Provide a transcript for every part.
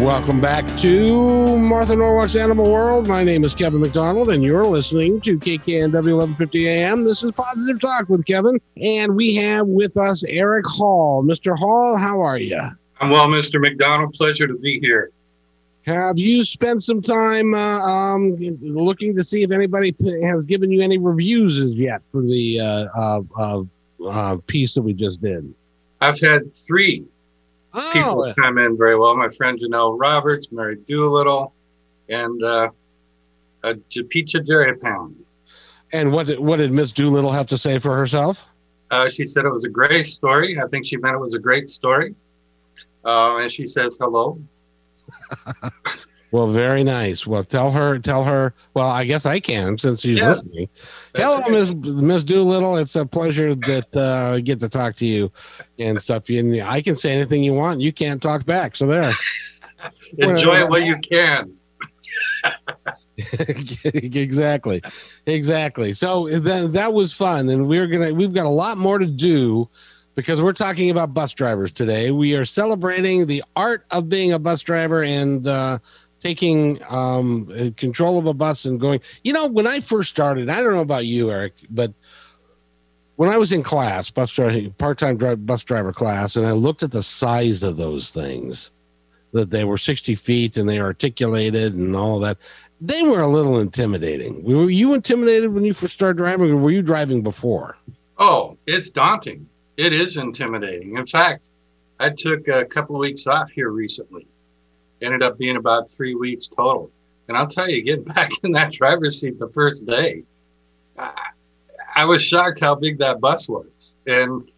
welcome back to Martha Norwalk's Animal World. My name is Kevin McDonald, and you're listening to KKNW 1150 AM. This is Positive Talk with Kevin, and we have with us Eric Hall. Mr. Hall, how are you? I'm well, Mr. McDonald. Pleasure to be here. Have you spent some time uh, um, looking to see if anybody has given you any reviews as yet for the uh, uh, uh, uh piece that we just did? I've had three oh. people come in very well. My friend Janelle Roberts, Mary Doolittle, and uh, a Pizza Jerry Pound. And what did, what did Miss Doolittle have to say for herself? Uh, she said it was a great story. I think she meant it was a great story. Uh, and she says hello. well, very nice. Well, tell her, tell her. Well, I guess I can since she's yes. listening. Hello, Miss Miss Doolittle. It's a pleasure that uh, I get to talk to you and stuff. And I can say anything you want. You can't talk back. So there. Enjoy it while you can. exactly exactly so that, that was fun and we're gonna we've got a lot more to do because we're talking about bus drivers today. We are celebrating the art of being a bus driver and uh, taking um, control of a bus and going. You know, when I first started, I don't know about you, Eric, but when I was in class, bus driving, part-time bus driver class, and I looked at the size of those things, that they were 60 feet and they articulated and all that. They were a little intimidating. Were you intimidated when you first started driving, or were you driving before? Oh, it's daunting it is intimidating. In fact, I took a couple of weeks off here recently. Ended up being about three weeks total. And I'll tell you, getting back in that driver's seat the first day, I, I was shocked how big that bus was. And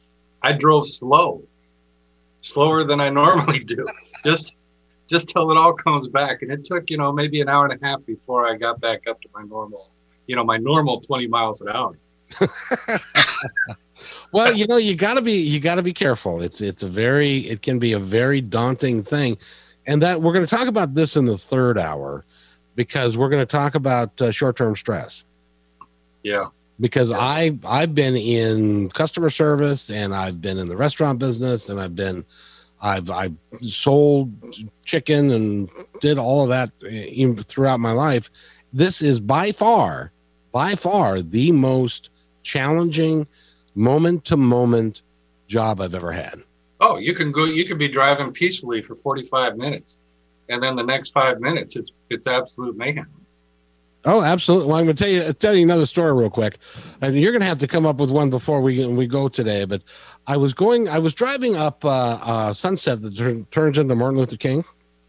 I drove slow, slower than I normally do, just just till it all comes back. And it took, you know, maybe an hour and a half before I got back up to my normal, you know, my normal 20 miles an hour. well, you know, you got to be you got to be careful. It's it's a very it can be a very daunting thing, and that we're going to talk about this in the third hour because we're going to talk about uh, short term stress. Yeah. Because yeah. I I've been in customer service and I've been in the restaurant business and I've been I've I sold chicken and did all of that uh, throughout my life. This is by far by far the most challenging moment to moment job I've ever had. Oh, you can go. You can be driving peacefully for 45 minutes, and then the next five minutes, it's it's absolute mayhem. Oh, absolutely. Well, I'm going to tell you tell you another story real quick, and you're going to have to come up with one before we we go today. But I was going, I was driving up uh, uh, Sunset that turn, turns into Martin Luther King.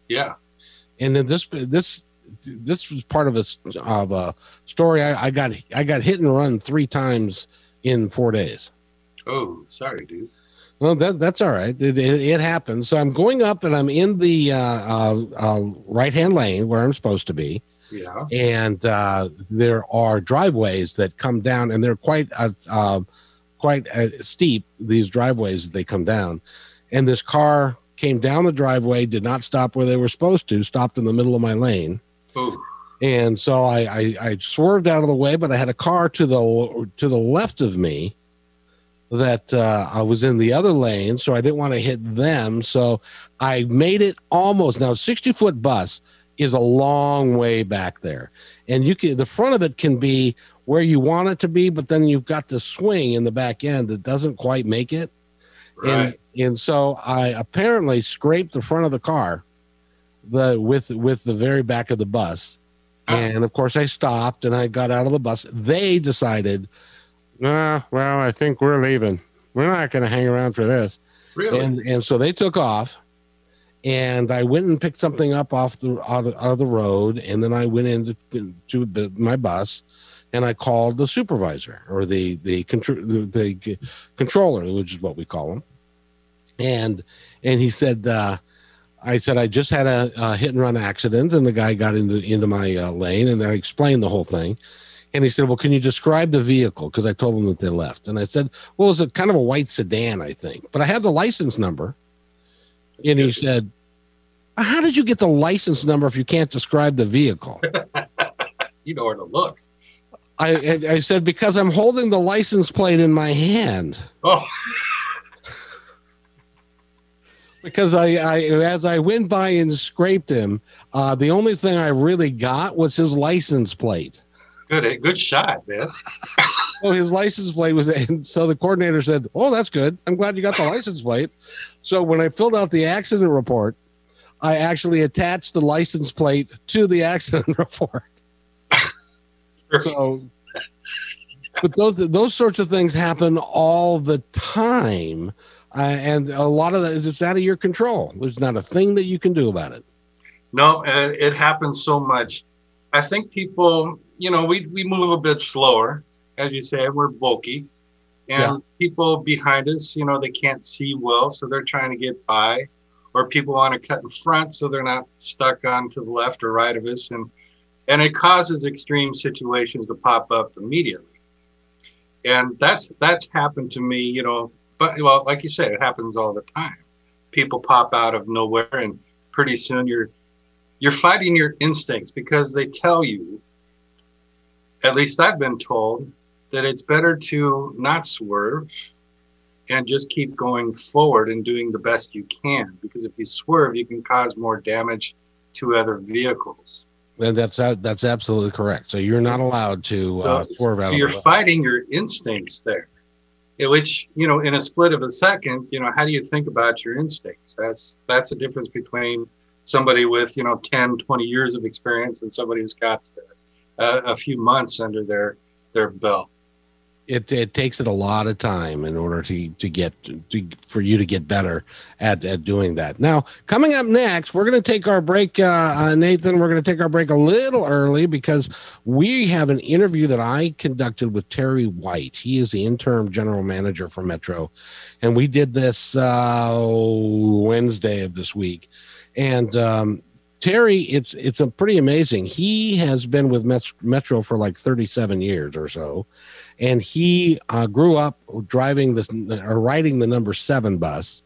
Yeah, and then this this this was part of a of a story. I, I got I got hit and run three times in four days. Oh, sorry, dude. Well, that that's all right. It, it, it happens. So I'm going up and I'm in the uh, uh, uh, right hand lane where I'm supposed to be. Yeah. And uh, there are driveways that come down, and they're quite uh, uh, quite steep. These driveways they come down, and this car came down the driveway, did not stop where they were supposed to, stopped in the middle of my lane. Ooh. And so I, I, I swerved out of the way, but I had a car to the to the left of me that uh, I was in the other lane, so I didn't want to hit them. So I made it almost now. Sixty foot bus is a long way back there, and you can the front of it can be where you want it to be, but then you've got the swing in the back end that doesn't quite make it. Right. And and so I apparently scraped the front of the car the with with the very back of the bus and of course, I stopped and I got out of the bus. They decided, nah, well, I think we're leaving. We're not going to hang around for this. Really? And, and so they took off. And I went and picked something up off the out of, out of the road, and then I went into to my bus, and I called the supervisor or the the, contr- the, the controller, which is what we call him. And and he said, uh, I said I just had a, a, hit and run accident, and the guy got into into my uh, lane, and I explained the whole thing. And he said, "Well, can you describe the vehicle?" Because I told him that they left, and I said, "Well, it's a kind of a white sedan, I think, but I had the license number." And he said, "How did you get the license number if you can't describe the vehicle?" you know where to look. I I said because I'm holding the license plate in my hand. Oh. because I, I as I went by and scraped him, uh, the only thing I really got was his license plate. Good, eh, good shot, man. so his license plate was, and so the coordinator said, "Oh, that's good. I'm glad you got the license plate." So when I filled out the accident report, I actually attached the license plate to the accident report. so, but those those sorts of things happen all the time uh, and a lot of that is it's out of your control. There's not a thing that you can do about it. No, it happens so much. I think people, you know, we we move a bit slower, as you say. We're bulky, and yeah. people behind us, you know, they can't see well, so they're trying to get by, or people want to cut in front, so they're not stuck on to the left or right of us, and and it causes extreme situations to pop up immediately. And that's that's happened to me, you know, but well, like you said, it happens all the time. People pop out of nowhere, and pretty soon you're you're fighting your instincts because they tell you. At least I've been told that it's better to not swerve and just keep going forward and doing the best you can because if you swerve you can cause more damage to other vehicles. And that's that's absolutely correct. So you're not allowed to so, uh, swerve so you're fighting your instincts there which you know in a split of a second you know how do you think about your instincts? That's that's the difference between somebody with you know 10 20 years of experience and somebody who's got a, a few months under their their belt it, it takes it a lot of time in order to to get to, for you to get better at, at doing that. Now, coming up next, we're going to take our break, uh, uh, Nathan. We're going to take our break a little early because we have an interview that I conducted with Terry White. He is the interim general manager for Metro, and we did this uh, Wednesday of this week, and. Um, Terry, it's it's a pretty amazing. He has been with Metro for like 37 years or so, and he uh, grew up driving the or riding the number seven bus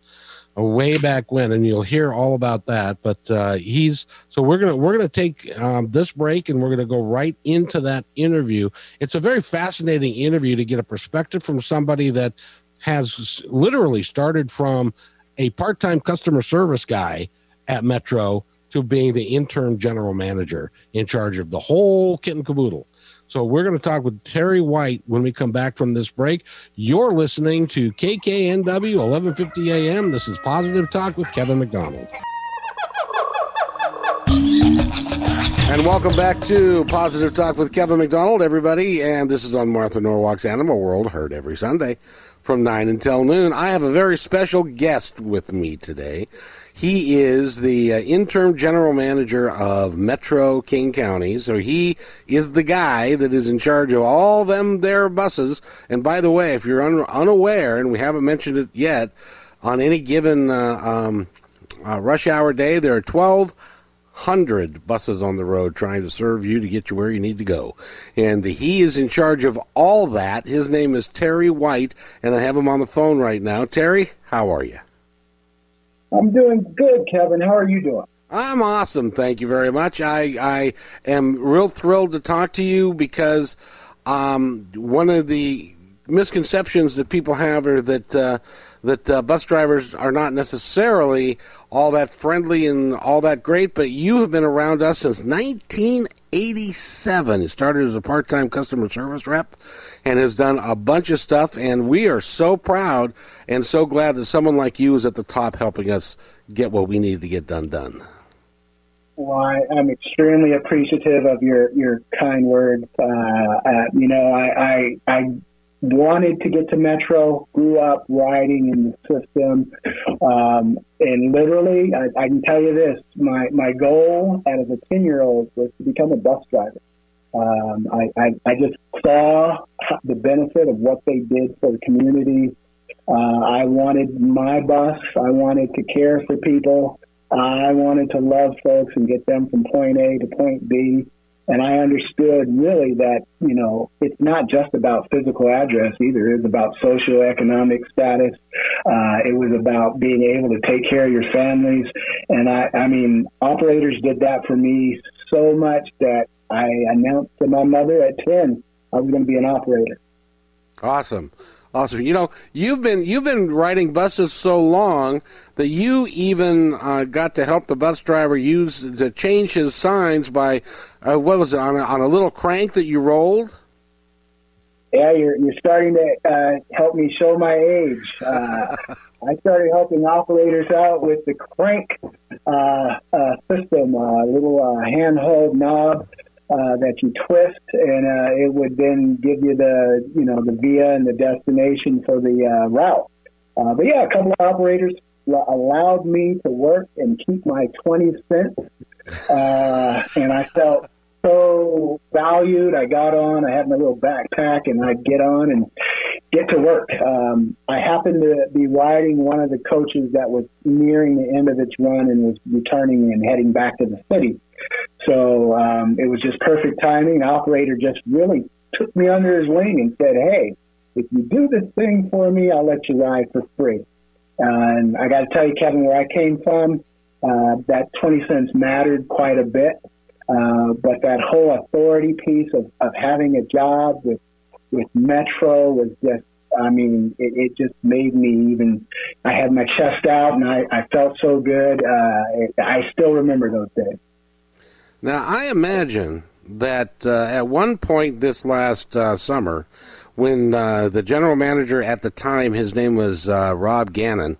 uh, way back when and you'll hear all about that. But uh, he's so we're gonna we're gonna take um, this break and we're gonna go right into that interview. It's a very fascinating interview to get a perspective from somebody that has literally started from a part-time customer service guy at metro to being the intern general manager in charge of the whole kit and caboodle so we're going to talk with Terry White when we come back from this break. You're listening to KKNW 1150 AM. This is Positive Talk with Kevin McDonald. And welcome back to Positive Talk with Kevin McDonald, everybody. And this is on Martha Norwalk's Animal World, heard every Sunday from 9 until noon. I have a very special guest with me today. He is the uh, interim general manager of Metro King County. So he is the guy that is in charge of all them there buses. And by the way, if you're un- unaware, and we haven't mentioned it yet, on any given uh, um, uh, rush hour day, there are 1,200 buses on the road trying to serve you to get you where you need to go. And he is in charge of all that. His name is Terry White, and I have him on the phone right now. Terry, how are you? I'm doing good, Kevin. How are you doing? I'm awesome. Thank you very much. I, I am real thrilled to talk to you because um, one of the misconceptions that people have are that uh, that uh, bus drivers are not necessarily all that friendly and all that great, but you have been around us since 1987. You started as a part-time customer service rep and has done a bunch of stuff, and we are so proud and so glad that someone like you is at the top helping us get what we need to get done done. Well, I, am extremely appreciative of your, your kind words. Uh, uh, you know, I, I, I wanted to get to Metro, grew up riding in the system. Um, and literally, I, I, can tell you this my, my goal as a 10 year old was to become a bus driver. Um, I, I, I, just saw the benefit of what they did for the community. Uh, I wanted my bus, I wanted to care for people. I wanted to love folks and get them from point A to point B. And I understood really that, you know, it's not just about physical address either. It's about socioeconomic status. Uh, it was about being able to take care of your families. And I, I mean, operators did that for me so much that I announced to my mother at 10 I was going to be an operator. Awesome. Awesome. You know, you've been you've been riding buses so long that you even uh, got to help the bus driver use to change his signs by uh, what was it on a, on a little crank that you rolled? Yeah, you're you're starting to uh, help me show my age. Uh, I started helping operators out with the crank uh, uh, system, a little handheld knob uh, that you twist, and uh, it would then give you the you know the via and the destination for the uh, route. Uh, but yeah, a couple of operators allowed me to work and keep my twenty cents, uh, and I felt so valued. I got on. I had my little backpack, and I'd get on and get to work. Um, I happened to be riding one of the coaches that was nearing the end of its run and was returning and heading back to the city. So um, it was just perfect timing. The operator just really took me under his wing and said, "Hey, if you do this thing for me, I'll let you ride for free." and I got to tell you, Kevin, where I came from, uh, that 20 cents mattered quite a bit. Uh, but that whole authority piece of, of having a job with with Metro was just I mean, it, it, just made me even. I had my chest out, and I, I felt so good. Uh, it, I still remember those days. Now, I imagine that uh, at one point this last uh, summer, when uh, the general manager at the time, his name was uh, Rob Gannon,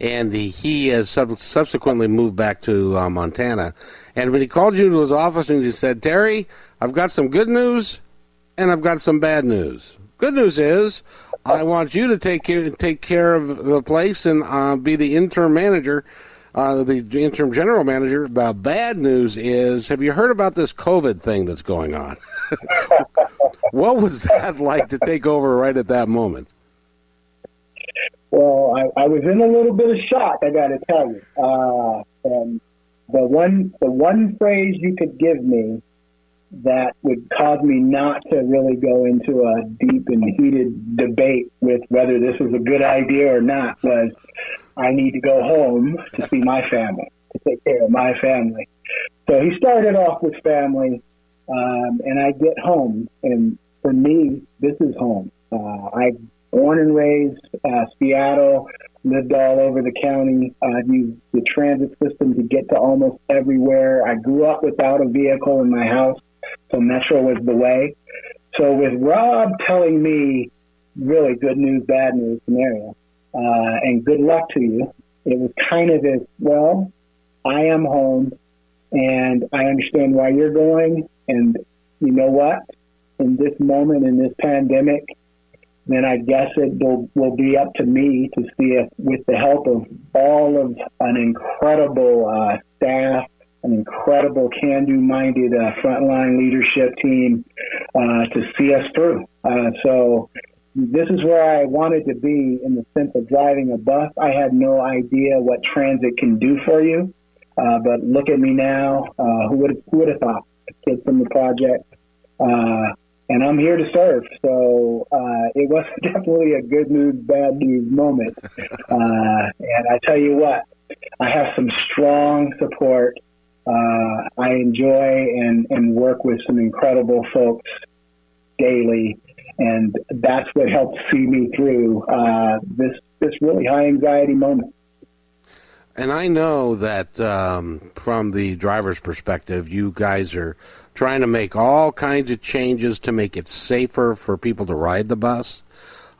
and he has sub- subsequently moved back to uh, Montana. And when he called you to his office and he said, Terry, I've got some good news and I've got some bad news. Good news is I want you to take care, take care of the place and uh, be the interim manager uh, the interim general manager. The bad news is, have you heard about this COVID thing that's going on? what was that like to take over right at that moment? Well, I, I was in a little bit of shock. I got to tell you. Uh, and the one, the one phrase you could give me that would cause me not to really go into a deep and heated debate with whether this was a good idea or not was I need to go home to see my family, to take care of my family. So he started off with family, um, and I get home, and for me, this is home. Uh, I born and raised uh, Seattle, lived all over the county. I uh, used the transit system to get to almost everywhere. I grew up without a vehicle in my house, so Metro was the way. So with Rob telling me really good news, bad news scenario, uh, and good luck to you. It was kind of as well, I am home and I understand why you're going. And you know what? In this moment, in this pandemic, then I guess it will, will be up to me to see if, with the help of all of an incredible uh, staff, an incredible can-do minded uh, frontline leadership team uh, to see us through. Uh, so this is where I wanted to be in the sense of driving a bus. I had no idea what transit can do for you, uh, but look at me now. Uh, who would who would have thought? A kid from the project, uh, and I'm here to serve. So uh, it was definitely a good news, bad news moment. Uh, and I tell you what, I have some strong support. Uh, I enjoy and, and work with some incredible folks daily and that's what helped see me through uh, this this really high anxiety moment. And I know that um, from the driver's perspective, you guys are trying to make all kinds of changes to make it safer for people to ride the bus.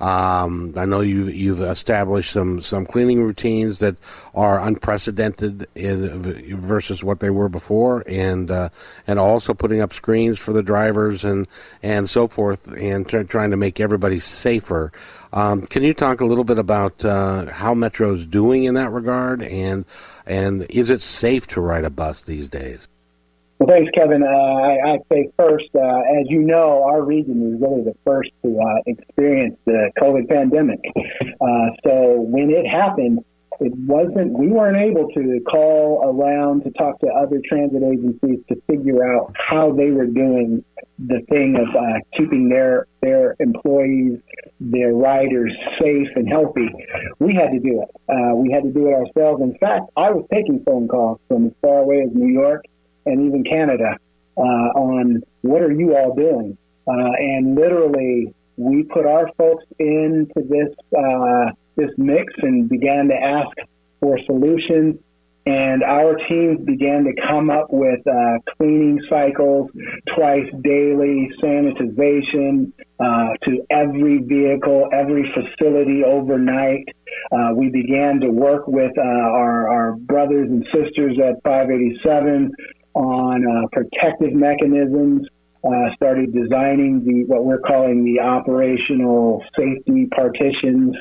Um, I know you, you've established some, some cleaning routines that are unprecedented in, versus what they were before, and uh, and also putting up screens for the drivers and and so forth, and t- trying to make everybody safer. Um, can you talk a little bit about uh, how Metro's doing in that regard, and and is it safe to ride a bus these days? Well, thanks, Kevin. Uh, I, I'd say first, uh, as you know, our region was really the first to uh, experience the COVID pandemic. Uh, so when it happened, it wasn't, we weren't able to call around to talk to other transit agencies to figure out how they were doing the thing of uh, keeping their, their employees, their riders safe and healthy. We had to do it. Uh, we had to do it ourselves. In fact, I was taking phone calls from as far away as New York and even Canada uh, on what are you all doing? Uh, and literally, we put our folks into this uh, this mix and began to ask for solutions. And our teams began to come up with uh, cleaning cycles twice daily, sanitization uh, to every vehicle, every facility overnight. Uh, we began to work with uh, our, our brothers and sisters at 587 on uh, protective mechanisms uh, started designing the what we're calling the operational safety partitions,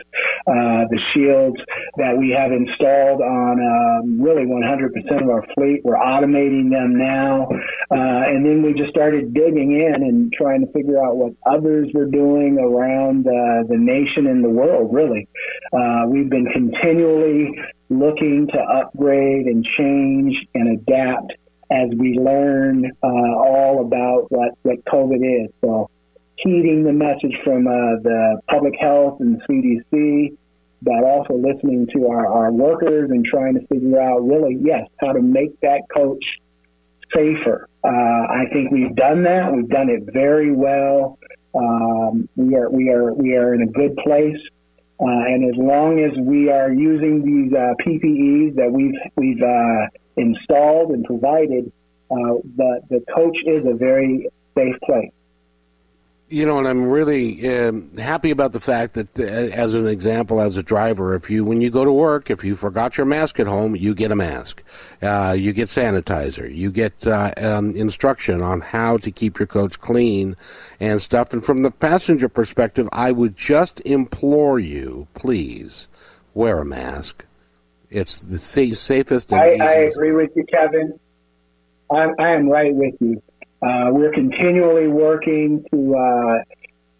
uh, the shields that we have installed on um, really 100% of our fleet. We're automating them now, uh, and then we just started digging in and trying to figure out what others were doing around uh, the nation and the world. Really, uh, we've been continually looking to upgrade and change and adapt as we learn uh, all about what, what COVID is. So, heeding the message from uh, the public health and CDC, but also listening to our, our workers and trying to figure out really, yes, how to make that coach safer. Uh, I think we've done that. We've done it very well. Um, we are we are we are in a good place. Uh, and as long as we are using these uh, PPEs that we've we've uh, installed and provided, uh, the, the coach is a very safe place. You know, and I'm really um, happy about the fact that, uh, as an example, as a driver, if you when you go to work, if you forgot your mask at home, you get a mask, uh, you get sanitizer, you get uh, um, instruction on how to keep your coach clean and stuff. And from the passenger perspective, I would just implore you, please, wear a mask. It's the safest. I, I, agree with you, Kevin. I'm, I am right with you. Uh, we're continually working to uh,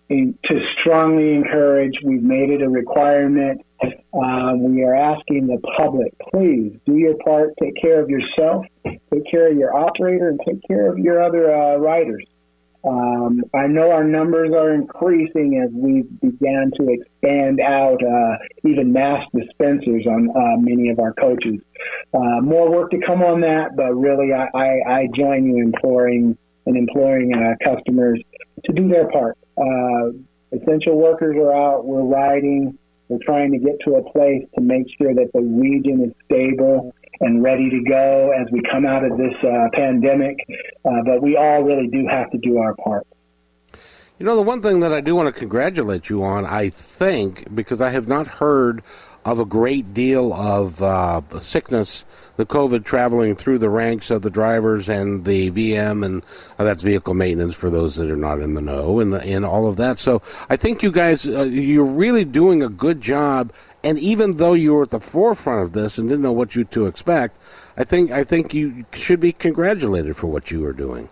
in, to strongly encourage. We've made it a requirement. Uh, we are asking the public, please do your part. Take care of yourself. Take care of your operator, and take care of your other uh, riders. Um, I know our numbers are increasing as we began to expand out uh, even mass dispensers on uh, many of our coaches. Uh, more work to come on that, but really, I, I, I join you imploring and imploring uh, customers to do their part. Uh, essential workers are out. We're riding. We're trying to get to a place to make sure that the region is stable and ready to go as we come out of this uh, pandemic. Uh, but we all really do have to do our part. You know, the one thing that I do want to congratulate you on, I think, because I have not heard of a great deal of uh, sickness, the COVID traveling through the ranks of the drivers and the VM, and uh, that's vehicle maintenance for those that are not in the know, and, and all of that. So I think you guys, uh, you're really doing a good job and even though you were at the forefront of this and didn't know what you to expect, I think I think you should be congratulated for what you are doing.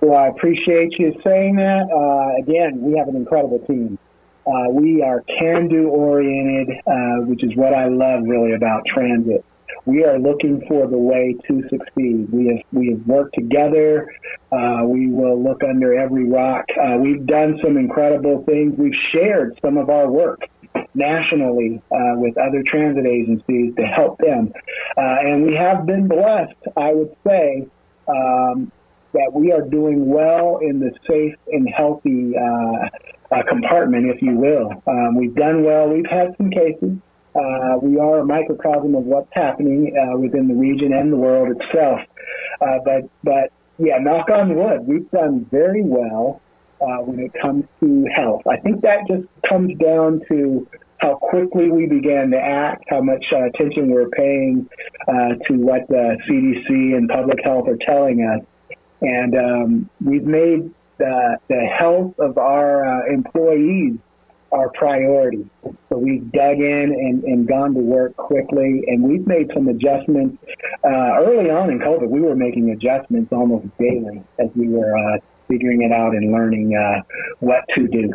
Well, I appreciate you saying that. Uh, again, we have an incredible team. Uh, we are can-do oriented, uh, which is what I love really about transit. We are looking for the way to succeed. We have we have worked together. Uh, we will look under every rock. Uh, we've done some incredible things. We've shared some of our work nationally uh, with other transit agencies to help them. Uh, and we have been blessed, I would say, um, that we are doing well in the safe and healthy uh, uh compartment, if you will. Um, we've done well. We've had some cases. Uh, we are a microcosm of what's happening uh, within the region and the world itself. but, but yeah, knock on wood, we've done very well uh, when it comes to health. I think that just comes down to how quickly we began to act, how much uh, attention we're paying uh, to what the CDC and public health are telling us. And um, we've made the, the health of our uh, employees our priority. So we've dug in and, and gone to work quickly, and we've made some adjustments. Uh, early on in COVID, we were making adjustments almost daily as we were uh, figuring it out and learning uh, what to do.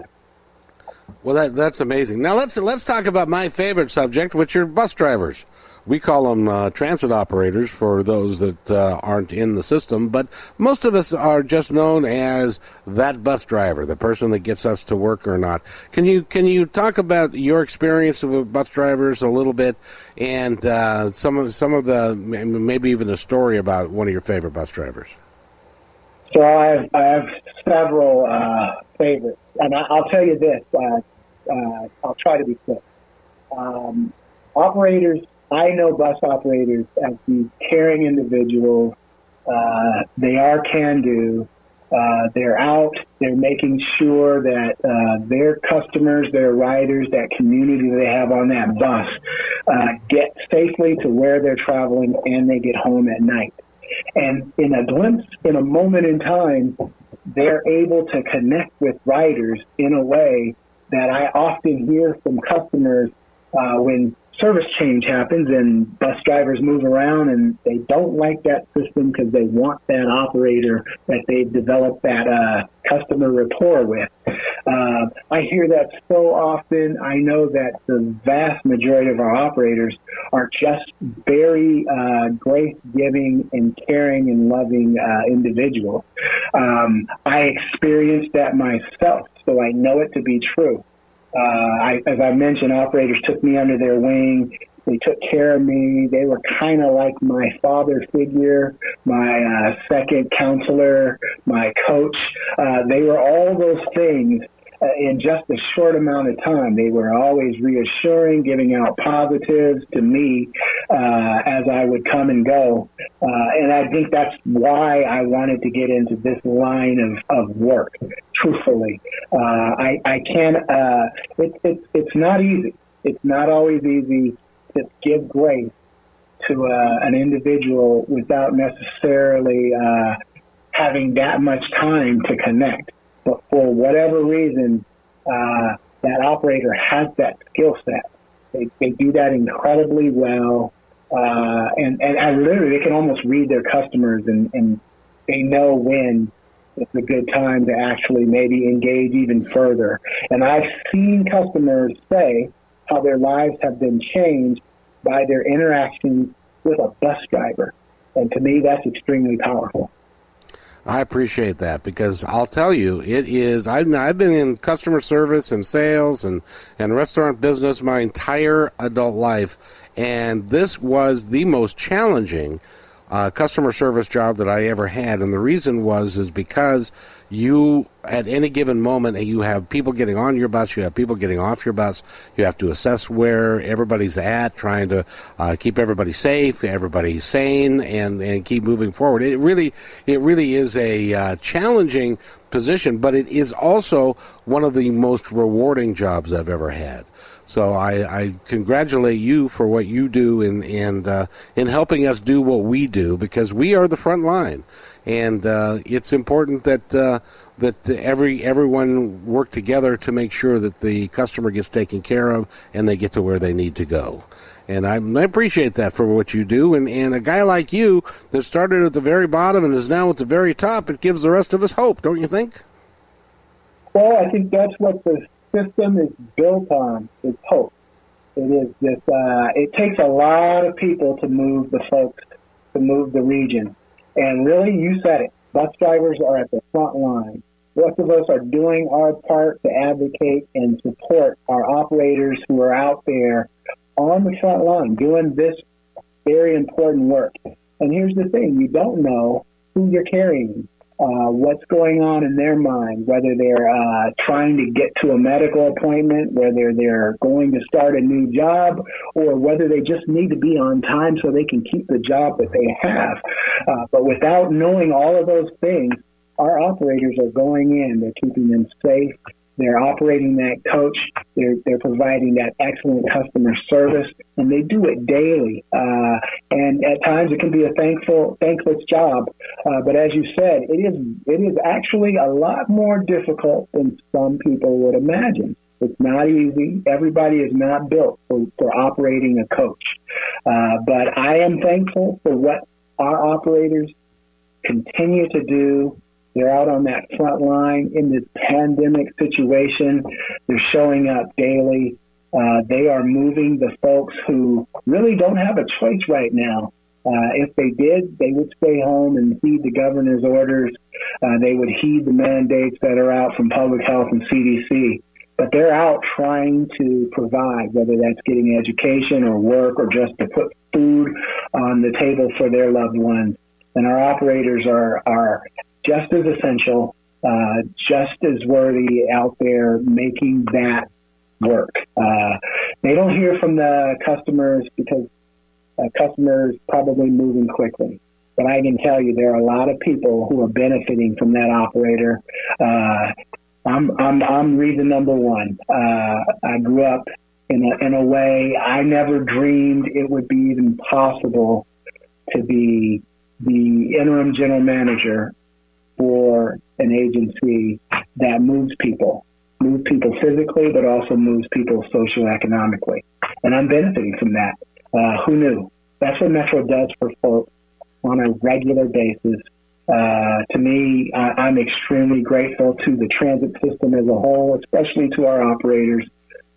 Well, that that's amazing. Now let's let's talk about my favorite subject, which are bus drivers. We call them uh, transit operators for those that uh, aren't in the system, but most of us are just known as that bus driver, the person that gets us to work or not. Can you can you talk about your experience with bus drivers a little bit, and uh, some of some of the maybe even a story about one of your favorite bus drivers? So I have, I have several uh, favorites, and I, will tell you this. Uh, uh, I'll try to be quick. Um, operators, I know bus operators as these caring individuals. Uh, they are can do. Uh, they're out. They're making sure that uh, their customers, their riders, that community they have on that bus uh, get safely to where they're traveling and they get home at night. And in a glimpse, in a moment in time, they're able to connect with writers in a way that I often hear from customers uh, when service change happens and bus drivers move around and they don't like that system because they want that operator that they've developed that uh, customer rapport with. Uh, I hear that so often. I know that the vast majority of our operators are just very uh, grace giving and caring and loving uh, individuals. Um, I experienced that myself, so I know it to be true. Uh, I, as I mentioned, operators took me under their wing. They took care of me. They were kind of like my father figure, my uh, second counselor, my coach. Uh, they were all those things in just a short amount of time. They were always reassuring, giving out positives to me uh, as I would come and go. Uh, and I think that's why I wanted to get into this line of, of work, truthfully. Uh, I, I can't, uh, it, it, it's not easy. It's not always easy to give grace to uh, an individual without necessarily having that much time to connect. But for whatever reason, uh, that operator has that skill set. They, they do that incredibly well. Uh, and, and, and literally, they can almost read their customers and, and they know when it's a good time to actually maybe engage even further. And I've seen customers say how their lives have been changed by their interactions with a bus driver. And to me, that's extremely powerful. I appreciate that because I'll tell you, it is. I've, I've been in customer service and sales and, and restaurant business my entire adult life, and this was the most challenging uh, customer service job that I ever had. And the reason was is because you at any given moment you have people getting on your bus you have people getting off your bus you have to assess where everybody's at trying to uh, keep everybody safe everybody sane and and keep moving forward it really it really is a uh, challenging position but it is also one of the most rewarding jobs I've ever had so I, I, congratulate you for what you do in and uh, in helping us do what we do because we are the front line, and uh, it's important that uh, that every everyone work together to make sure that the customer gets taken care of and they get to where they need to go. And I, I appreciate that for what you do. And, and a guy like you that started at the very bottom and is now at the very top, it gives the rest of us hope, don't you think? Well, I think that's what the system is built on is hope. It is this. Uh, it takes a lot of people to move the folks, to move the region, and really, you said it. Bus drivers are at the front line. Most of us are doing our part to advocate and support our operators who are out there on the front line doing this very important work. And here's the thing: you don't know who you're carrying uh, what's going on in their mind, whether they're uh, trying to get to a medical appointment, whether they're going to start a new job, or whether they just need to be on time so they can keep the job that they have. Uh, but without knowing all of those things, our operators are going in, they're keeping them safe, they're operating that coach. They're, they're providing that excellent customer service, and they do it daily. Uh, and at times it can be a thankful, thankless job. Uh, but as you said, it is it is actually a lot more difficult than some people would imagine. It's not easy. Everybody is not built for, for operating a coach. Uh, but I am thankful for what our operators continue to do They're out on that front line in this pandemic situation. They're showing up daily. Uh, they are moving the folks who really don't have a choice right now. Uh, if they did, they would stay home and heed the governor's orders. Uh, they would heed the mandates that are out from public health and CDC. But they're out trying to provide, whether that's getting education or work or just to put food on the table for their loved ones. And our operators are, are just as essential, uh, just as worthy out there making that work. Uh, they don't hear from the customers because uh, customers probably moving quickly. But I can tell you there are a lot of people who are benefiting from that operator. Uh, I'm, I'm, I'm reason number one. Uh, I grew up in a, in a way I never dreamed it would be even possible to be the interim general manager for an agency that moves people, moves people physically, but also moves people socioeconomically. And I'm benefiting from that. Uh, who knew? That's what Metro does for folks on a regular basis. Uh, to me, I, am extremely grateful to the transit system as a whole, especially to our operators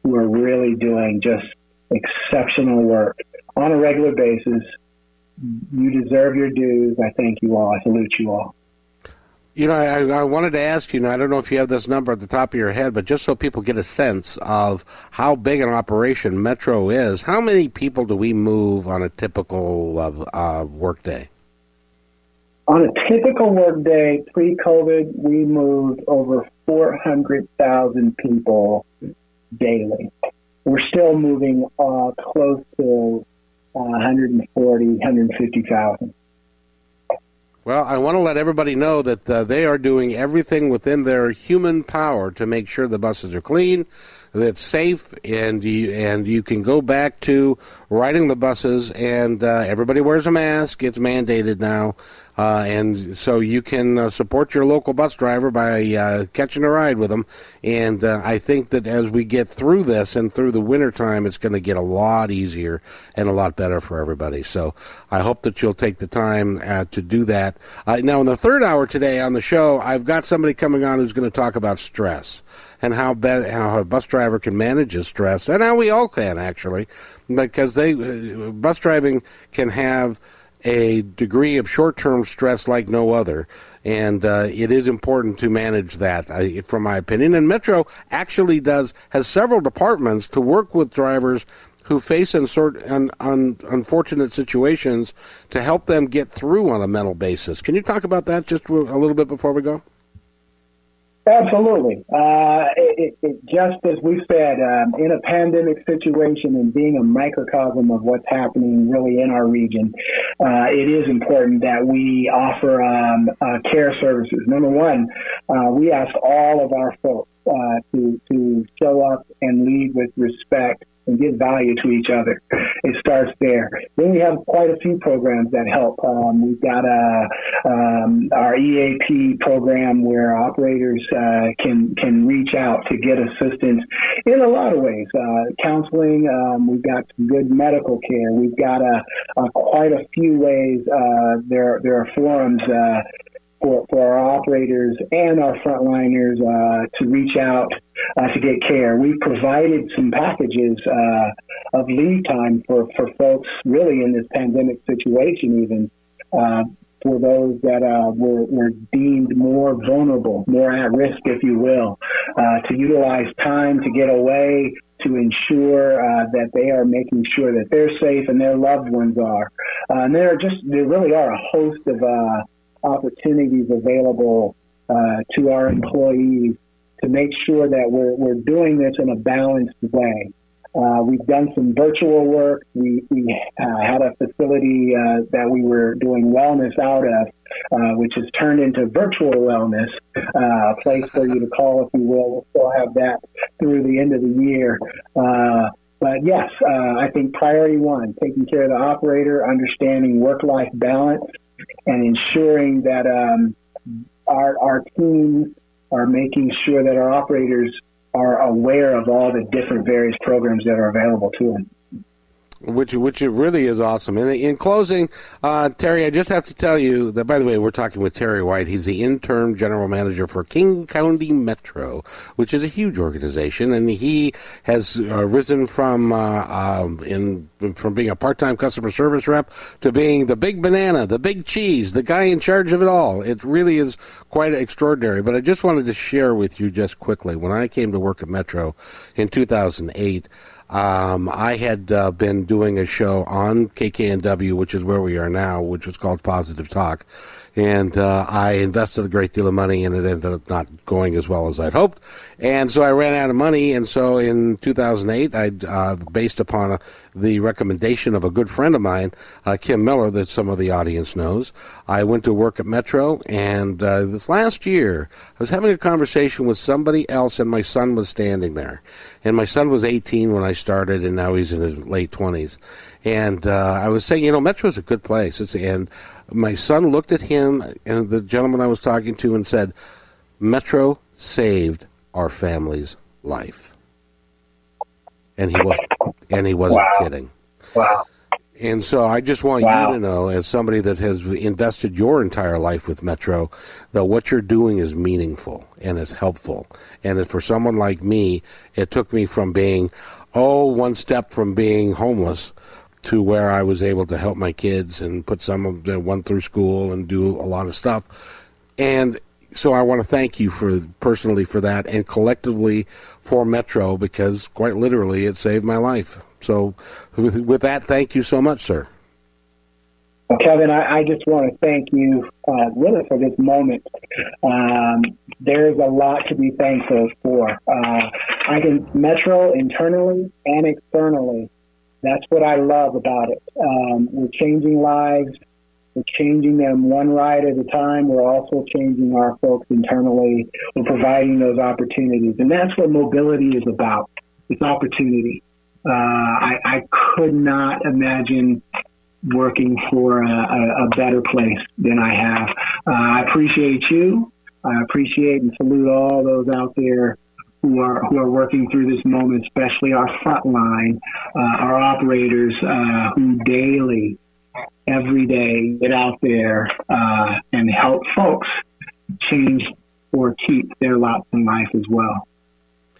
who are really doing just exceptional work on a regular basis. You deserve your dues. I thank you all. I salute you all. You know, I, I, wanted to ask you, I don't know if you have this number at the top of your head, but just so people get a sense of how big an operation Metro is, how many people do we move on a typical uh, uh, workday? On a typical workday pre-COVID, we moved over 400,000 people daily. We're still moving uh, close to uh, 140, 150,000. Well, I want to let everybody know that uh, they are doing everything within their human power to make sure the buses are clean, that it's safe, and you and you can go back to riding the buses. And uh, everybody wears a mask; it's mandated now. Uh, and so you can uh, support your local bus driver by uh, catching a ride with them. And uh, I think that as we get through this and through the wintertime, it's going to get a lot easier and a lot better for everybody. So I hope that you'll take the time uh, to do that. Uh, now, in the third hour today on the show, I've got somebody coming on who's going to talk about stress and how, be- how a bus driver can manage his stress, and how we all can actually, because they bus driving can have a degree of short-term stress like no other, and uh, it is important to manage that, uh, from my opinion. And Metro actually does has several departments to work with drivers who face unsort, un, un, unfortunate situations to help them get through on a mental basis. Can you talk about that just a little bit before we go? Absolutely. Uh, it, it, just as we said, um, in a pandemic situation and being a microcosm of what's happening really in our region, uh, it is important that we offer um, uh, care services. Number one, uh, we ask all of our folks uh, to, to show up and lead with respect and give value to each other. It starts there. Then we have quite a few programs that help. Um, we've got a, um, our EAP program where operators uh, can can reach out to get assistance in a lot of ways. Uh, counseling. Um, we've got some good medical care. We've got a, a quite a few ways. Uh, there there are forums uh, for, for our operators and our frontliners uh, to reach out uh, to get care. We provided some packages uh, of leave time for, for folks really in this pandemic situation, even uh, for those that uh, were, were deemed more vulnerable, more at risk, if you will, uh, to utilize time to get away. To ensure that they are making sure that they're safe and their loved ones are, and there are just there really are a host of opportunities available uh, to our employees to make sure that we're, we're doing this in a balanced way. Uh, we've done some virtual work. We, we uh, had a facility uh, that we were doing wellness out of, uh, which has turned into virtual wellness, uh, a place for you to call, if you will. We'll still have that through the end of the year. but yes, I think priority one, taking care of the operator, understanding work-life balance, and ensuring that um, our, our teams are making sure that our operators are aware of all the different various programs that are available to them. Which which it really is awesome. And in closing, uh, Terry, I just have to tell you that. By the way, we're talking with Terry White. He's the interim general manager for King County Metro, which is a huge organization, and he has uh, risen from uh, um, in from being a part-time customer service rep to being the big banana, the big cheese, the guy in charge of it all. It really is quite extraordinary. But I just wanted to share with you just quickly when I came to work at Metro in 2008. Um, I had uh, been doing a show on KKNW, which is where we are now, which was called Positive Talk. And uh, I invested a great deal of money, and it ended up not going as well as I'd hoped. And so I ran out of money. And so in 2008, I, uh, based upon a, the recommendation of a good friend of mine, uh, Kim Miller, that some of the audience knows, I went to work at Metro. And uh, this last year, I was having a conversation with somebody else, and my son was standing there. And my son was 18 when I started, and now he's in his late 20s. And uh, I was saying, you know, Metro's a good place. It's, and my son looked at him and the gentleman I was talking to and said, Metro saved our family's life. And he was and he wasn't Wow. kidding. Wow. And so I just want Wow. you to know, as somebody that has invested your entire life with Metro, that what you're doing is meaningful and it's helpful. And that for someone like me, it took me from being, oh, one step from being homeless to where I was able to help my kids and put some of them one through school and do a lot of stuff. And so I want to thank you for personally for that and collectively for Metro because quite literally it saved my life. So with, with that, thank you so much, sir. Kevin, I, I just want to thank you uh, really for this moment. Um, there's a lot to be thankful for. Uh, I can Metro internally and externally. That's what I love about it. Um, we're changing lives. We're changing them one ride at a time. We're also changing our folks internally. We're providing those opportunities, and that's what mobility is about. It's opportunity. Uh, I, I could not imagine working for a, a, a better place than I have. Uh, I appreciate you. I appreciate and salute all those out there who are who are working through this moment, especially our frontline, uh, our operators uh, who daily, every day, get out there uh, and help folks change or keep their lots in life as well.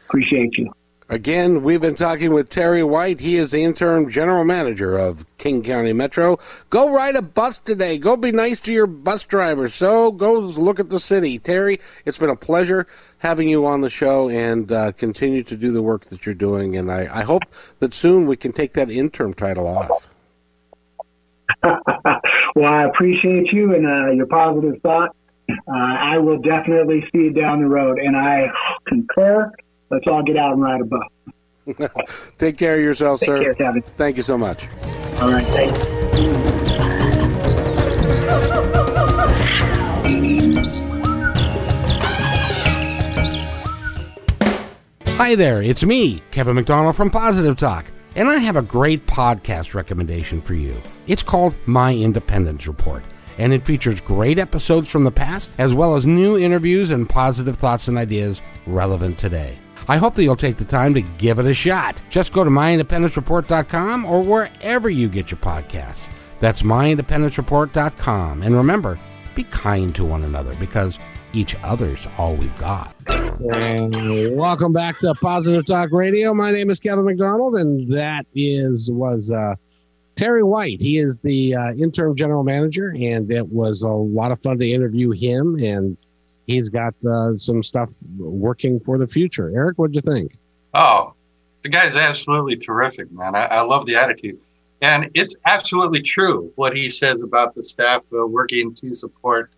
Appreciate you. Again, we've been talking with Terry White. He is the interim general manager of King County Metro. Go ride a bus today. Go be nice to your bus driver. So go look at the city. Terry, it's been a pleasure having you on the show and uh, continue to do the work that you're doing. And I, I hope that soon we can take that interim title off. well, I appreciate you and uh, your positive thoughts. Uh, I will definitely see you down the road, and I concur. Let's all get out and ride a bus. Take care of yourself, Take sir. care, Kevin. Thank you so much. All right, thanks. Hi there, it's me, Kevin McDonald from Positive Talk, and I have a great podcast recommendation for you. It's called My Independence Report, and it features great episodes from the past as well as new interviews and positive thoughts and ideas relevant today. I hope that you'll take the time to give it a shot. Just go to myindependencereport.com or wherever you get your podcasts. That's myindependencereport.com. And remember, be kind to one another because each other's all we've got. And welcome back to Positive Talk Radio. My name is Kevin McDonald, and that is was uh, Terry White. He is the uh, interim general manager, and it was a lot of fun to interview him. And he's got uh, some stuff working for the future. Eric, what'd you think? Oh, the guy's absolutely terrific, man. I, I love the attitude. And it's absolutely true what he says about the staff uh, working to support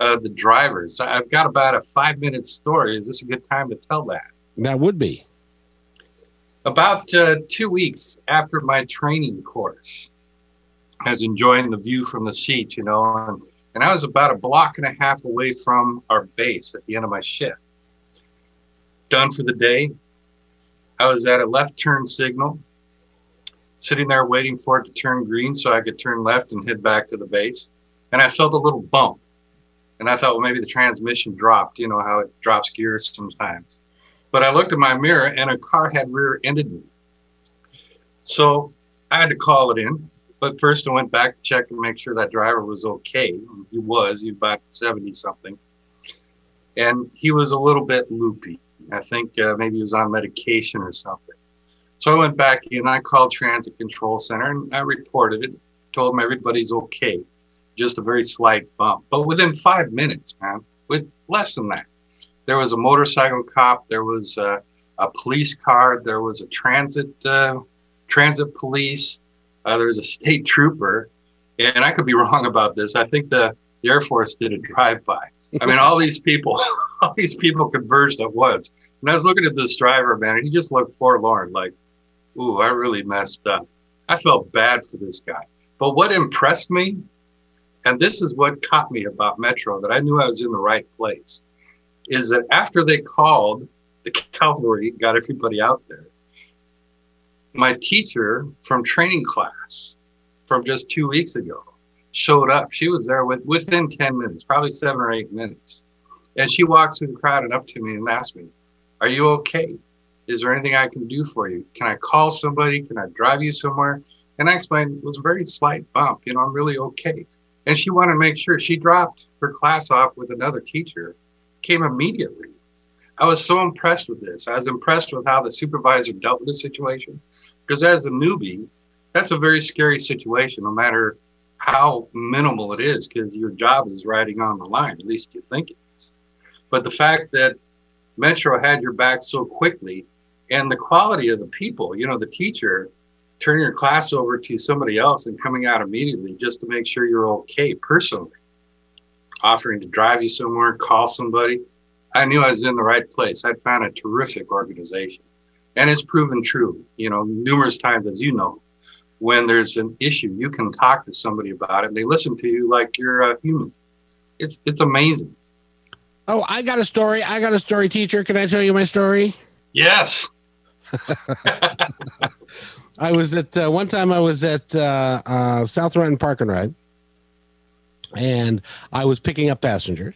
uh, the drivers. I've got about a five minute story. Is this a good time to tell that? That would be. About uh, two weeks after my training course, I was enjoying the view from the seat, you know, and, and I was about a block and a half away from our base at the end of my shift. Done for the day. I was at a left turn signal, sitting there waiting for it to turn green so I could turn left and head back to the base. And I felt a little bump. And I thought, well, maybe the transmission dropped, you know, how it drops gears sometimes. But I looked in my mirror and a car had rear ended me. So I had to call it in. But first, I went back to check and make sure that driver was okay. He was. He was about 70 something. And he was a little bit loopy. I think uh, maybe he was on medication or something. So I went back and I called Transit Control Center and I reported it, told them everybody's okay, just a very slight bump. But within five minutes, man, with less than that, there was a motorcycle cop, there was a, a police car, there was a transit uh, transit police, uh, there was a state trooper, and I could be wrong about this. I think the, the Air Force did a drive by. I mean, all these people, all these people converged at once. And I was looking at this driver, man, and he just looked forlorn, like, ooh, I really messed up. I felt bad for this guy. But what impressed me, and this is what caught me about Metro, that I knew I was in the right place, is that after they called the cavalry, got everybody out there, my teacher from training class from just two weeks ago showed up. She was there with, within 10 minutes, probably seven or eight minutes. And she walks through the crowd and up to me and asked me, Are you okay? Is there anything I can do for you? Can I call somebody? Can I drive you somewhere? And I explained it was a very slight bump. You know, I'm really okay. And she wanted to make sure she dropped her class off with another teacher, came immediately. I was so impressed with this. I was impressed with how the supervisor dealt with the situation. Because as a newbie, that's a very scary situation, no matter how minimal it is, because your job is riding on the line, at least you think it is. But the fact that Metro had your back so quickly and the quality of the people, you know, the teacher turning your class over to somebody else and coming out immediately just to make sure you're okay personally, offering to drive you somewhere, call somebody. I knew I was in the right place. I found a terrific organization. And it's proven true, you know, numerous times, as you know, when there's an issue, you can talk to somebody about it and they listen to you like you're a human. It's it's amazing. Oh, I got a story. I got a story, teacher. Can I tell you my story? Yes. I was at uh, one time. I was at uh, uh, South Renton Park and Ride, and I was picking up passengers,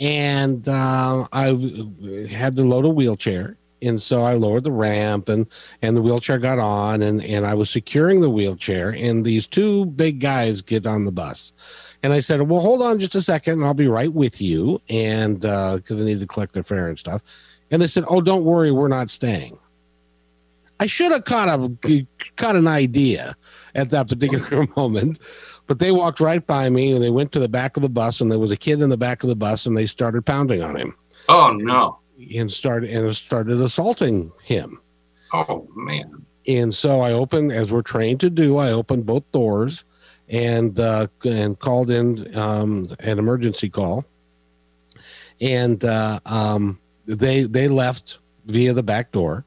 and uh, I had to load a wheelchair, and so I lowered the ramp, and and the wheelchair got on, and and I was securing the wheelchair, and these two big guys get on the bus. And I said, "Well, hold on just a second, and I'll be right with you." And because uh, they need to collect their fare and stuff, and they said, "Oh, don't worry, we're not staying." I should have caught a caught an idea at that particular moment, but they walked right by me and they went to the back of the bus and there was a kid in the back of the bus and they started pounding on him. Oh no! And started and started assaulting him. Oh man! And so I opened, as we're trained to do, I opened both doors and uh, and called in um, an emergency call. And uh, um, they they left via the back door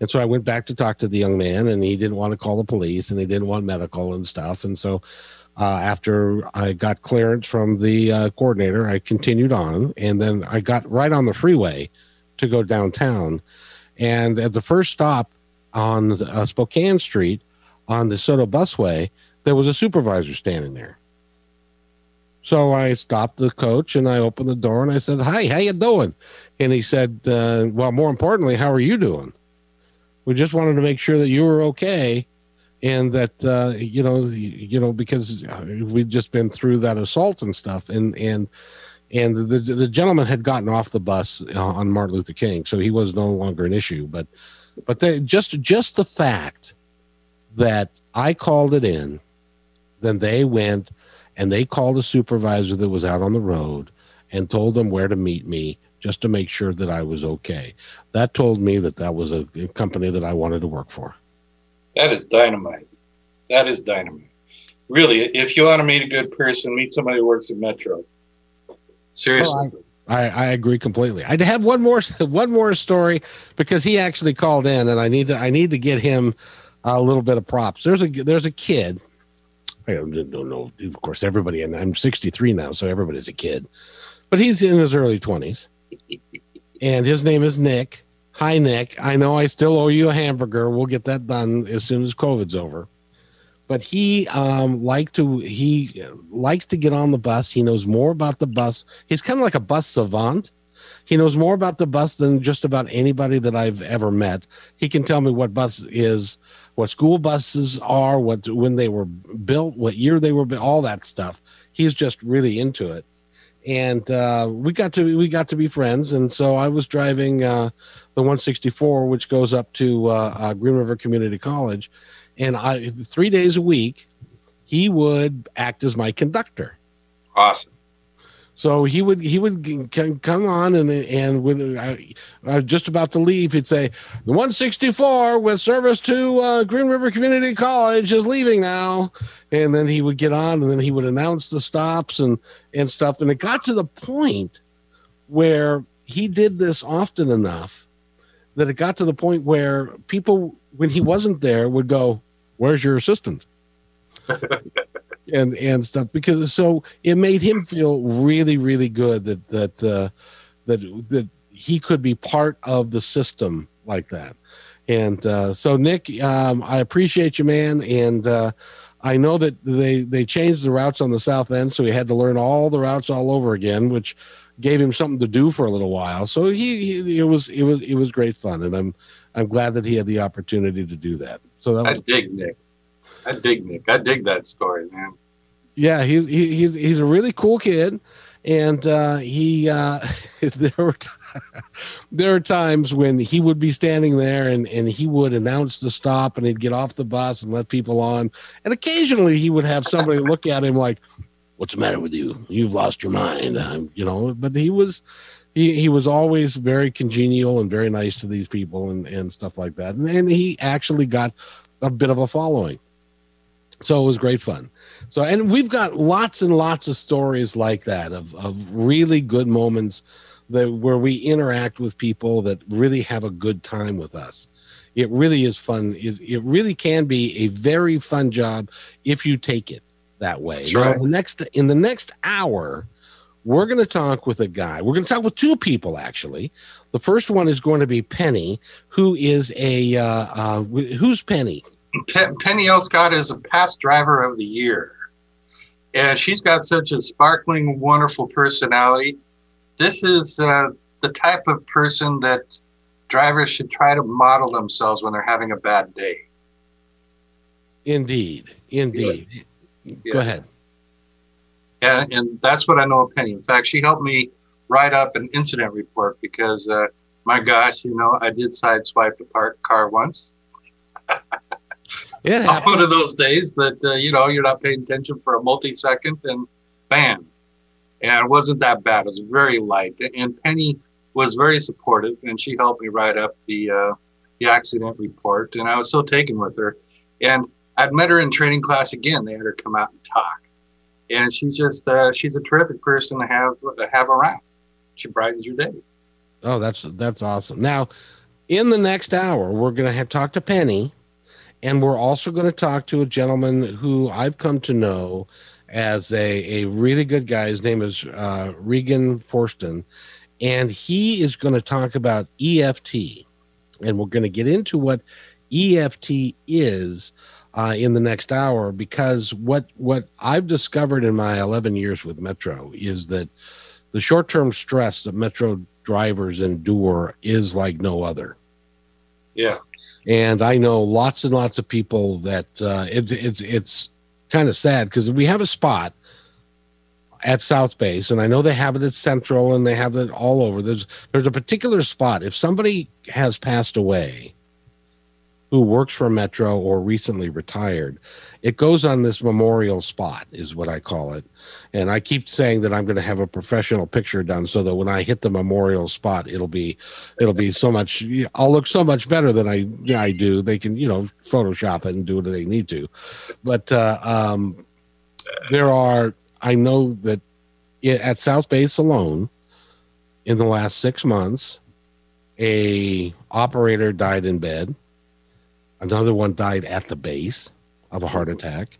and so I went back to talk to the young man, and he didn't want to call the police, and he didn't want medical and stuff. And so, uh, after I got clearance from the uh, coordinator, I continued on, and then I got right on the freeway to go downtown. And at the first stop on uh, Spokane Street on the SODO Busway, there was a supervisor standing there. So I stopped the coach and I opened the door and I said, "Hi, how you doing?" And he said, uh, "Well, more importantly, how are you doing?" We just wanted to make sure that you were okay, and that uh, you know, you know, because we'd just been through that assault and stuff, and and and the the gentleman had gotten off the bus uh, on Martin Luther King, so he was no longer an issue. But but they, just just the fact that I called it in, then they went and they called a supervisor that was out on the road and told them where to meet me just to make sure that I was okay. That told me that that was a company that I wanted to work for. That is dynamite. That is dynamite. Really, if you want to meet a good person, meet somebody who works at Metro. Seriously. Oh, I, I, agree completely. I have one more one more story because he actually called in, and I need to I need to get him a little bit of props. There's a there's a kid. I don't know. Of course, everybody, and I'm 63 now, so everybody's a kid, but he's in his early 20s, and his name is Nick. Hi, Nick. I know I still owe you a hamburger. We'll get that done as soon as COVID's over. But he um like to he likes to get on the bus. He knows more about the bus. He's kind of like a bus savant. He knows more about the bus than just about anybody that I've ever met. He can tell me what bus is what school buses are, what when they were built, what year they were built, all that stuff. He's just really into it, and uh, we got to we got to be friends. And so I was driving uh, the 164, which goes up to uh, uh, Green River Community College, and I three days a week he would act as my conductor. Awesome. So he would he would come on and and when I, I was just about to leave, he'd say the 164 with service to uh, Green River Community College is leaving now, and then he would get on and then he would announce the stops and and stuff. And it got to the point where he did this often enough that it got to the point where people when he wasn't there would go, "Where's your assistant?" and and stuff because so it made him feel really really good that that uh, that that he could be part of the system like that and uh, so nick um, i appreciate you man and uh, i know that they they changed the routes on the south end so he had to learn all the routes all over again which gave him something to do for a little while. So he, he it was it was it was great fun. And i'm i'm glad that he had the opportunity to do that. So that was, i dig nick. I dig Nick. I dig that story, man. Yeah, he, he he's he's a really cool kid, and uh, he uh, there were t- there are times when he would be standing there and and he would announce the stop and he'd get off the bus and let people on, and occasionally he would have somebody look at him like, "What's the matter with you? You've lost your mind," um, you know. But he was he he was always very congenial and very nice to these people and and stuff like that, and, and he actually got a bit of a following. So it was great fun. So and we've got lots and lots of stories like that of, of really good moments that where we interact with people that really have a good time with us. It really is fun. It, it really can be a very fun job if you take it that way That's right. now, the next in the next hour we're going to talk with a guy we're going to talk with two people actually the first one is going to be penny who is a uh, uh, who's penny Penny L. Scott is a past driver of the year. And she's got such a sparkling, wonderful personality. This is uh, the type of person that drivers should try to model themselves when they're having a bad day. Indeed. Indeed. Yeah. Go ahead. And, and that's what I know of Penny. In fact, she helped me write up an incident report because, uh, my gosh, you know, I did sideswipe a parked car once. Yeah, one of those days that uh, you know you're not paying attention for a multi-second, and bam, and it wasn't that bad. It was very light, and Penny was very supportive, and she helped me write up the uh, the accident report, and I was so taken with her. And I'd met her in training class again. They had her come out and talk, and she's just uh, she's a terrific person to have to have around. She brightens your day. Oh, that's that's awesome. Now, in the next hour, we're going to have talk to Penny and we're also going to talk to a gentleman who I've come to know as a, a really good guy. His name is uh, Regan Forston. And he is going to talk about EFT. And we're going to get into what EFT is uh, in the next hour because what, what I've discovered in my 11 years with Metro is that the short term stress that Metro drivers endure is like no other. Yeah and I know lots and lots of people that uh, it's it's it's kind of sad because we have a spot at South Base, and I know they have it at Central, and they have it all over. There's there's a particular spot. If somebody has passed away, who works for Metro or recently retired, it goes on this memorial spot, is what I call it. And I keep saying that I'm going to have a professional picture done so that when I hit the memorial spot, it'll be, it'll be so much. I'll look so much better than I I do. They can you know Photoshop it and do what they need to, but uh, um, there are. I know that at South Base alone, in the last six months, a operator died in bed. Another one died at the base of a heart attack.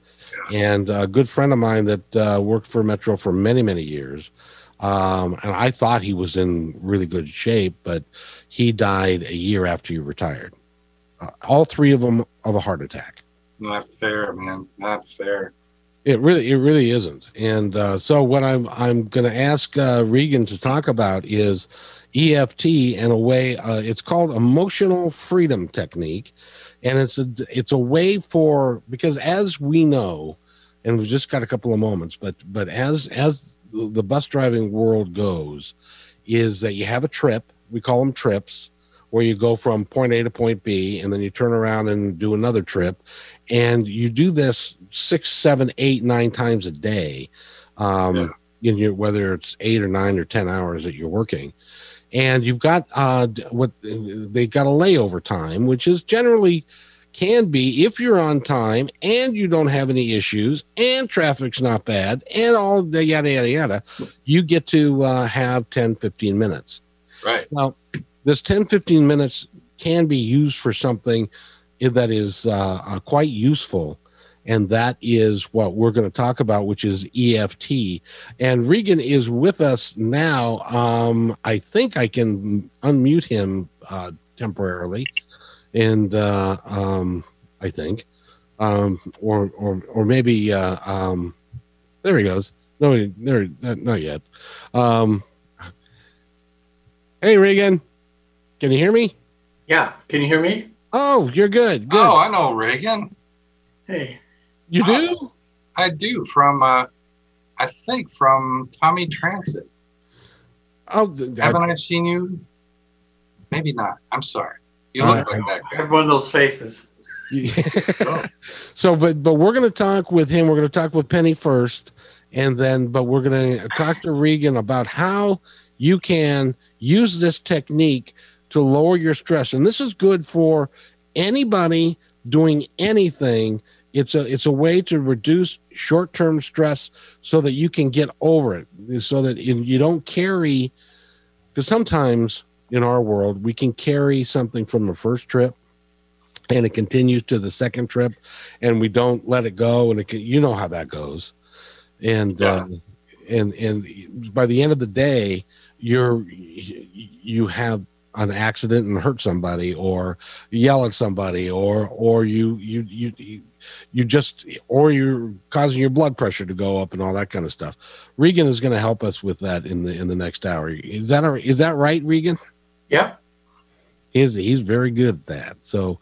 And a good friend of mine that uh, worked for Metro for many, many years. Um, and I thought he was in really good shape, but he died a year after he retired. Uh, all three of them of a heart attack. Not fair, man. Not fair. It really, it really isn't. And uh, so, what I'm I'm going to ask uh, Regan to talk about is EFT and a way. Uh, it's called emotional freedom technique, and it's a it's a way for because as we know, and we've just got a couple of moments, but but as as the bus driving world goes, is that you have a trip. We call them trips where you go from point A to point B and then you turn around and do another trip. And you do this six, seven, eight, nine times a day. Um, yeah. in your, whether it's eight or nine or 10 hours that you're working. And you've got uh, what they've got a layover time, which is generally can be if you're on time and you don't have any issues and traffic's not bad and all the yada yada yada you get to uh, have 10 15 minutes. Right. Well this 10 15 minutes can be used for something that is uh, uh, quite useful and that is what we're going to talk about which is eft and regan is with us now um, i think i can unmute him uh, temporarily and uh, um, I think, um, or or or maybe uh, um, there he goes. No, there, not yet. Um, hey, Regan, can you hear me? Yeah, can you hear me? Oh, you're good. Good. Oh, I know Regan. Hey, you do? Oh, I do from uh, I think from Tommy Transit. Oh, haven't I, I seen you? Maybe not. I'm sorry. You look like that. I have one of those faces. so, but but we're going to talk with him. We're going to talk with Penny first, and then but we're going to talk to Regan about how you can use this technique to lower your stress. And this is good for anybody doing anything. It's a it's a way to reduce short term stress so that you can get over it, so that you don't carry. Because sometimes in our world, we can carry something from the first trip and it continues to the second trip and we don't let it go and it can, you know how that goes and yeah. uh, and and by the end of the day you're you have an accident and hurt somebody or yell at somebody or or you you you you just or you're causing your blood pressure to go up and all that kind of stuff regan is going to help us with that in the in the next hour is that is that right regan yeah. He's he's very good at that. So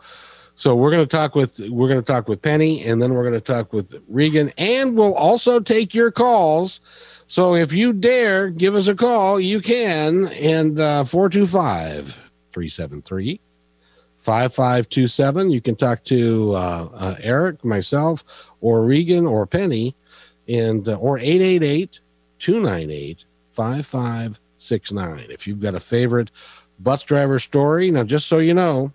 so we're going to talk with we're going to talk with Penny and then we're going to talk with Regan and we'll also take your calls. So if you dare give us a call, you can and uh 425 373 5527. You can talk to uh, uh, Eric, myself, or Regan or Penny, and uh, or 888 298 5569. If you've got a favorite bus driver story. Now, just so you know,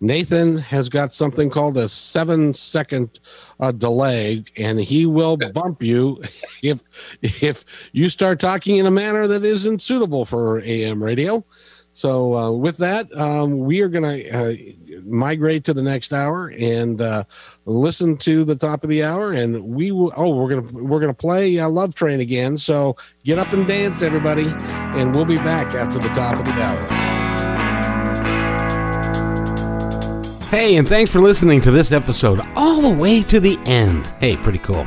Nathan has got something called a seven second uh, delay, and he will bump you if if you start talking in a manner that isn't suitable for AM radio. So, uh, with that, um, we are going to uh, migrate to the next hour and uh, listen to the top of the hour. And we will. Oh, we're gonna we're gonna play uh, Love Train again. So get up and dance, everybody, and we'll be back after the top of the hour. Hey, and thanks for listening to this episode all the way to the end. Hey, pretty cool.